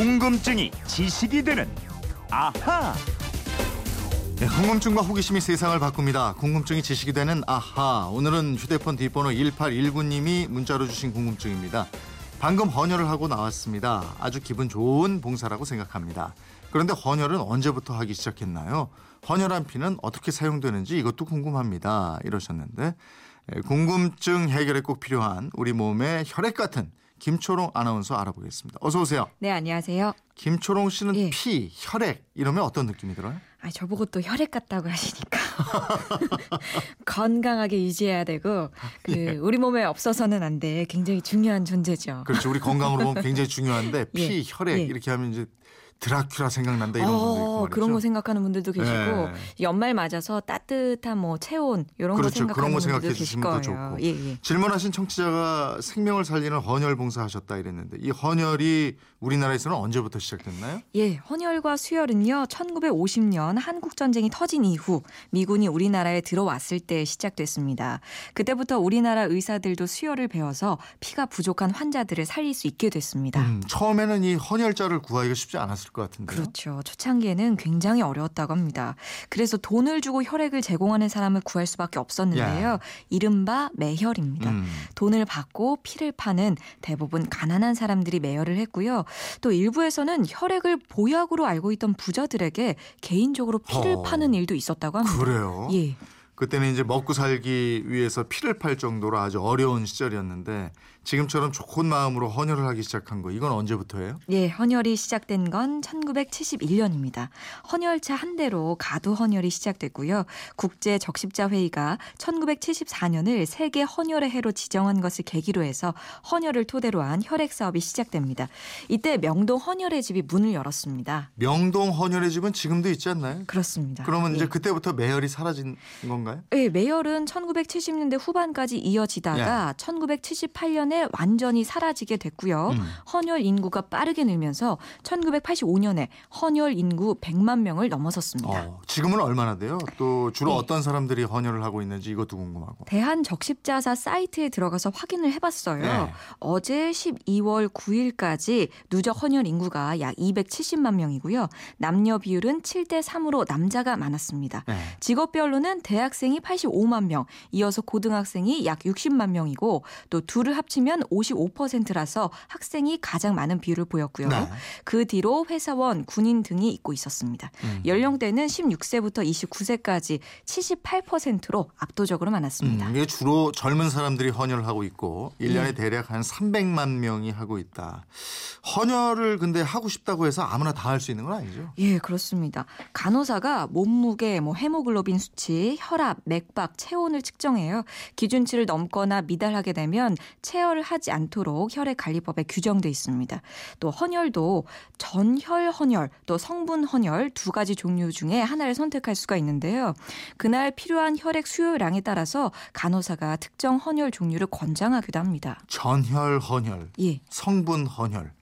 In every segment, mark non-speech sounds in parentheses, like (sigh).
궁금증이 지식이 되는 아하. 네, 궁금증과 호기심이 세상을 바꿉니다. 궁금증이 지식이 되는 아하. 오늘은 휴대폰 뒷번호 1819님이 문자로 주신 궁금증입니다. 방금 헌혈을 하고 나왔습니다. 아주 기분 좋은 봉사라고 생각합니다. 그런데 헌혈은 언제부터 하기 시작했나요? 헌혈한 피는 어떻게 사용되는지 이것도 궁금합니다. 이러셨는데 예, 궁금증 해결에 꼭 필요한 우리 몸의 혈액 같은 김초롱 아나운서 알아보겠습니다. 어서 오세요. 네, 안녕하세요. 김초롱 씨는 예. 피, 혈액 이러면 어떤 느낌이 들어요? 아, 저보고 또 혈액 같다고 하시니까 (laughs) 건강하게 유지해야 되고 그 우리 몸에 없어서는 안 돼. 굉장히 중요한 존재죠. 그렇죠. 우리 건강으로 보면 굉장히 중요한데 (laughs) 피, 예, 혈액 예. 이렇게 하면 이제 드라큘라 생각난다 이런 분도 있고 말이죠. 그런 거 생각하는 분들도 계시고 예. 연말 맞아서 따뜻한 뭐 체온 이런 거 그렇죠. 생각하는 그런 거 분들도 생각해 주시면 더. 좋고. 예, 예. 질문하신 청취자가 생명을 살리는 헌혈 봉사하셨다 이랬는데 이 헌혈이 우리나라에서는 언제부터 시작됐나요? 예, 헌혈과 수혈은요, 1950년 한국 전쟁이 터진 이후 미군이 우리나라에 들어왔을 때 시작됐습니다. 그때부터 우리나라 의사들도 수혈을 배워서 피가 부족한 환자들을 살릴 수 있게 됐습니다. 음, 처음에는 이 헌혈자를 구하기가 쉽지 않았을 것 같은데요. 그렇죠. 초창기에는 굉장히 어려웠다고 합니다. 그래서 돈을 주고 혈액을 제공하는 사람을 구할 수밖에 없었는데요. 야. 이른바 매혈입니다. 음. 돈을 받고 피를 파는 대부분 가난한 사람들이 매혈을 했고요. 또 일부에서는 혈액을 보약으로 알고 있던 부자들에게 개인적으로 피를 어. 파는 일도 있었다고 합니다. 그래요? 예. 그때는 이제 먹고 살기 위해서 피를 팔 정도로 아주 어려운 시절이었는데 지금처럼 좋은 마음으로 헌혈을 하기 시작한 거 이건 언제부터예요? 예, 헌혈이 시작된 건 1971년입니다. 헌혈차 한 대로 가두 헌혈이 시작됐고요. 국제 적십자 회의가 1974년을 세계 헌혈의 해로 지정한 것을 계기로 해서 헌혈을 토대로 한 혈액 사업이 시작됩니다. 이때 명동 헌혈의 집이 문을 열었습니다. 명동 헌혈의 집은 지금도 있지 않나요? 그렇습니다. 그러면 이제 예. 그때부터 매혈이 사라진 건가요? 예, 매혈은 1970년대 후반까지 이어지다가 1978년에 완전히 사라지게 됐고요. 예. 음. 헌혈 인구가 빠르게 늘면서 1985년에 헌혈 인구 100만 명을 넘어섰습니다. 어, 지금은 얼마나 돼요? 또 주로 네. 어떤 사람들이 헌혈을 하고 있는지 이것도 궁금하고. 대한 적십자사 사이트에 들어가서 확인을 해봤어요. 네. 어제 12월 9일까지 누적 헌혈 인구가 약 270만 명이고요. 남녀 비율은 7대 3으로 남자가 많았습니다. 네. 직업별로는 대학생이 85만 명, 이어서 고등학생이 약 60만 명이고 또 둘을 합치면 55%라서 학생이 가장 많은 비율을 보였고요. 네. 그 뒤로 회사원, 군인 등이 잇고 있었습니다. 음. 연령대는 16세부터 29세까지 78%로 압도적으로 많았습니다. 음, 이게 주로 젊은 사람들이 헌혈을 하고 있고 1년에 대략 한 300만 명이 하고 있다. 헌혈을 근데 하고 싶다고 해서 아무나 다 할 수 있는 건 아니죠? 예, 그렇습니다. 간호사가 몸무게, 뭐 헤모글로빈 수치, 혈압, 맥박, 체온을 측정해요. 기준치를 넘거나 미달하게 되면 체열 을 하지 않도록 혈액 관리법에 규정돼 있습니다. 또 헌혈도 전혈 헌혈, 또 성분 헌혈 두 가지 종류 중에 하나를 선택할 수가 있는데요. 그날 필요한 혈액 수요량에 따라서 간호사가 특정 헌혈 종류를 권장하기도 합니다. 전혈 헌혈, 예. 성분 헌혈.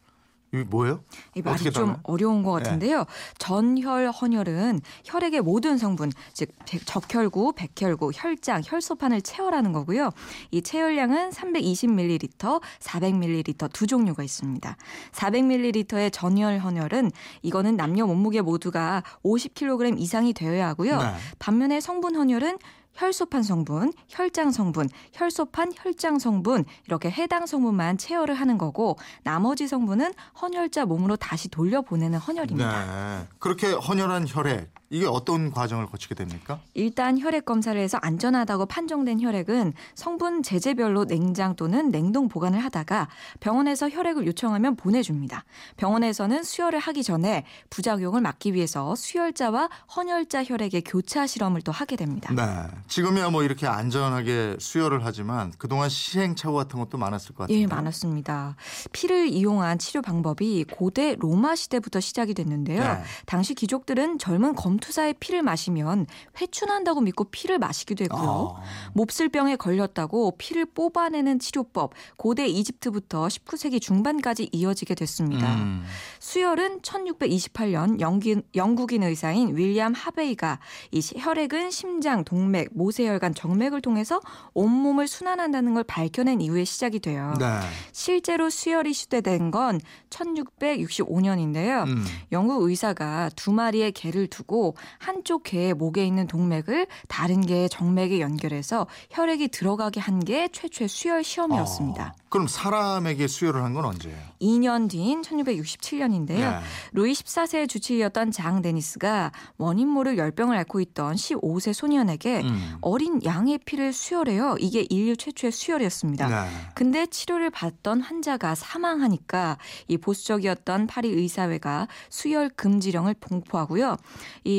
이게 뭐예요? 이 말이 좀 달라요? 어려운 것 네. 같은데요. 전혈 헌혈은 혈액의 모든 성분, 즉 백- 적혈구, 백혈구, 혈장, 혈소판을 체열하는 거고요. 이 체열량은 320ml, 400ml 두 종류가 있습니다. 400ml의 전혈 헌혈은 이거는 남녀 몸무게 모두가 50kg 이상이 되어야 하고요. 네. 반면에 성분 헌혈은 혈소판 성분, 혈장 성분, 혈소판, 혈장 성분 이렇게 해당 성분만 체열을 하는 거고 나머지 성분은 헌혈자 몸으로 다시 돌려보내는 헌혈입니다. 네. 그렇게 헌혈한 혈액 이게 어떤 과정을 거치게 됩니까? 일단 혈액 검사를 해서 안전하다고 판정된 혈액은 성분 제재별로 냉장 또는 냉동 보관을 하다가 병원에서 혈액을 요청하면 보내줍니다. 병원에서는 수혈을 하기 전에 부작용을 막기 위해서 수혈자와 헌혈자 혈액의 교차 실험을 또 하게 됩니다. 네. 지금이야 뭐 이렇게 안전하게 수혈을 하지만 그동안 시행착오 같은 것도 많았을 것 같아요. 예, 많았습니다. 피를 이용한 치료 방법이 고대 로마 시대부터 시작이 됐는데요. 네. 당시 귀족들은 젊은 검 염투사의 피를 마시면 회춘한다고 믿고 피를 마시기도 했고요. 아. 몹쓸 병에 걸렸다고 피를 뽑아내는 치료법 고대 이집트부터 19세기 중반까지 이어지게 됐습니다. 음. 수혈은 1628년 영긴, 영국인 의사인 윌리엄 하베이가 이 시- 혈액은 심장, 동맥, 모세혈관, 정맥을 통해서 온몸을 순환한다는 걸 밝혀낸 이후에 시작이 돼요. 네. 실제로 수혈이 시대된 건 1665년인데요. 음. 영국 의사가 두 마리의 개를 두고 한쪽 개의 목에 있는 동맥을 다른 개의 정맥에 연결해서 혈액이 들어가게 한 게 최초의 수혈 시험이었습니다. 어, 그럼 사람에게 수혈을 한 건 언제예요? 2년 뒤인 1667년인데요. 네. 루이 14세의 주치의였던 장 데니스가 원인 모를 열병을 앓고 있던 15세 소년에게 음. 어린 양의 피를 수혈해요. 이게 인류 최초의 수혈이었습니다. 네. 근데 치료를 받던 환자가 사망하니까 이 보수적이었던 파리 의사회가 수혈 금지령을 공포하고요. 이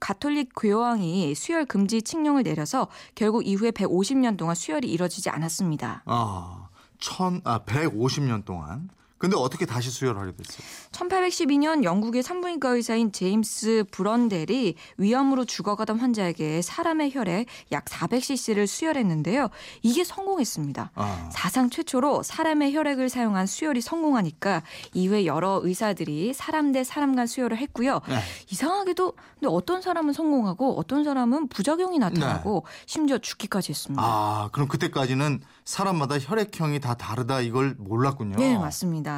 가톨릭 교황이 수혈 금지 칙령을 내려서 결국 이후에 150년 동안 수혈이 이뤄지지 않았습니다. 아, 천, 아, 150년 동안. 근데 어떻게 다시 수혈하게 됐어요? 1812년 영국의 산부인과 의사인 제임스 브런델이 위암으로 죽어가던 환자에게 사람의 혈액 약 400cc를 수혈했는데요. 이게 성공했습니다. 아. 사상 최초로 사람의 혈액을 사용한 수혈이 성공하니까 이후에 여러 의사들이 사람 대 사람 간 수혈을 했고요. 네. 이상하게도 근데 어떤 사람은 성공하고 어떤 사람은 부작용이 나타나고 심지어 죽기까지 했습니다. 네. 아, 그럼 그때까지는 사람마다 혈액형이 다 다르다 이걸 몰랐군요. 네, 맞습니다.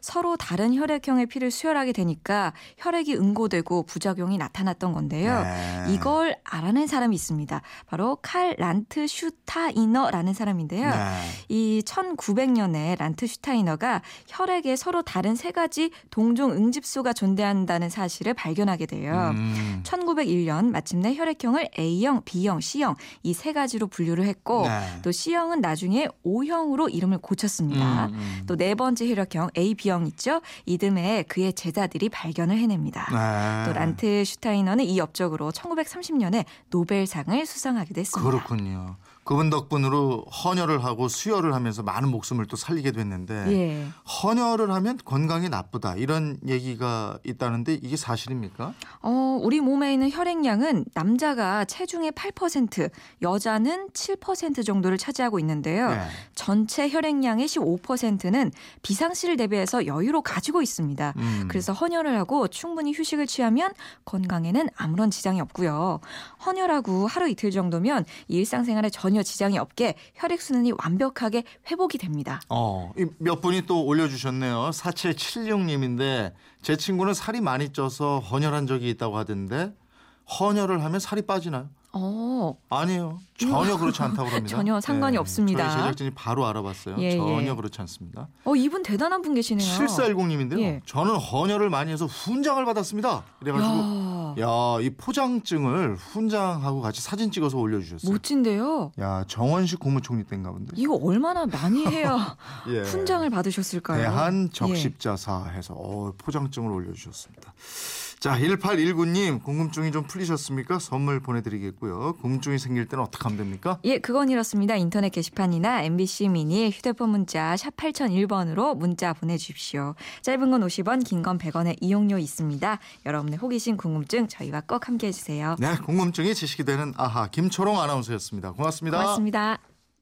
서로 다른 혈액형의 피를 수혈하게 되니까 혈액이 응고되고 부작용이 나타났던 건데요. 네. 이걸 알아낸 사람이 있습니다. 바로 칼 란트 슈타이너라는 사람인데요. 네. 이 1900년에 란트 슈타이너가 혈액에 서로 다른 세 가지 동종 응집소가 존재한다는 사실을 발견하게 돼요. 음. 1901년 마침내 혈액형을 A형, B형, C형 이 세 가지로 분류를 했고 네. 또 C형은 나중에 O형으로 이름을 고쳤습니다. 음, 음. 또네 번째 혈액형 A, B형 있죠? 이듬해 그의 제자들이 발견을 해냅니다. 네. 또 란트 슈타이너는 이 업적으로 1930년에 노벨상을 수상하게 됐습니다. 그렇군요. 그분 덕분으로 헌혈을 하고 수혈을 하면서 많은 목숨을 또 살리게 됐는데 예. 헌혈을 하면 건강에 나쁘다 이런 얘기가 있다는데 이게 사실입니까? 어, 우리 몸에 있는 혈액량은 남자가 체중의 8%, 여자는 7% 정도를 차지하고 있는데요. 네. 전체 혈액량의 15%는 비상시를 대비해서 여유로 가지고 있습니다. 음. 그래서 헌혈을 하고 충분히 휴식을 취하면 건강에는 아무런 지장이 없고요. 헌혈하고 하루 이틀 정도면 일상생활에 전혀 지장이 없게 혈액 순환이 완벽하게 회복이 됩니다. 어, 이몇 분이 또 올려주셨네요. 4776님인데 제 친구는 살이 많이 쪄서 헌혈한 적이 있다고 하던데 헌혈을 하면 살이 빠지나요? 어, 아니에요. 전혀 그렇지 않다고 (laughs) 합니다. 전혀 상관이 없습니다. 저희 제작진이 바로 알아봤어요. 예, 전혀 예. 그렇지 않습니다. 어 이분 대단한 분 계시네요. 7410님인데요. 예. 저는 헌혈을 많이 해서 훈장을 받았습니다. 그래가지고 야, 야, 이 포장증을 훈장하고 같이 사진 찍어서 올려주셨어요. 멋진데요. 야, 정원식 국무총리 때인가 본데. 이거 얼마나 많이 해야 (laughs) 예. 훈장을 받으셨을까요? 대한 예. 적십자사 해서 어, 포장증을 올려주셨습니다. 자, 1819님 궁금증이 좀 풀리셨습니까? 선물 보내드리겠고요. 궁금증이 생길 때는 어떻게 하면 됩니까? 예, 그건 이렇습니다. 인터넷 게시판이나 MBC 미니 휴대폰 문자 샵 8001번으로 문자 보내주십시오. 짧은 건 50원, 긴 건 100원의 이용료 있습니다. 여러분의 호기심 궁금증 저희와 꼭 함께해 주세요. 네, 궁금증이 지식이 되는 아하 김초롱 아나운서였습니다. 고맙습니다. 고맙습니다.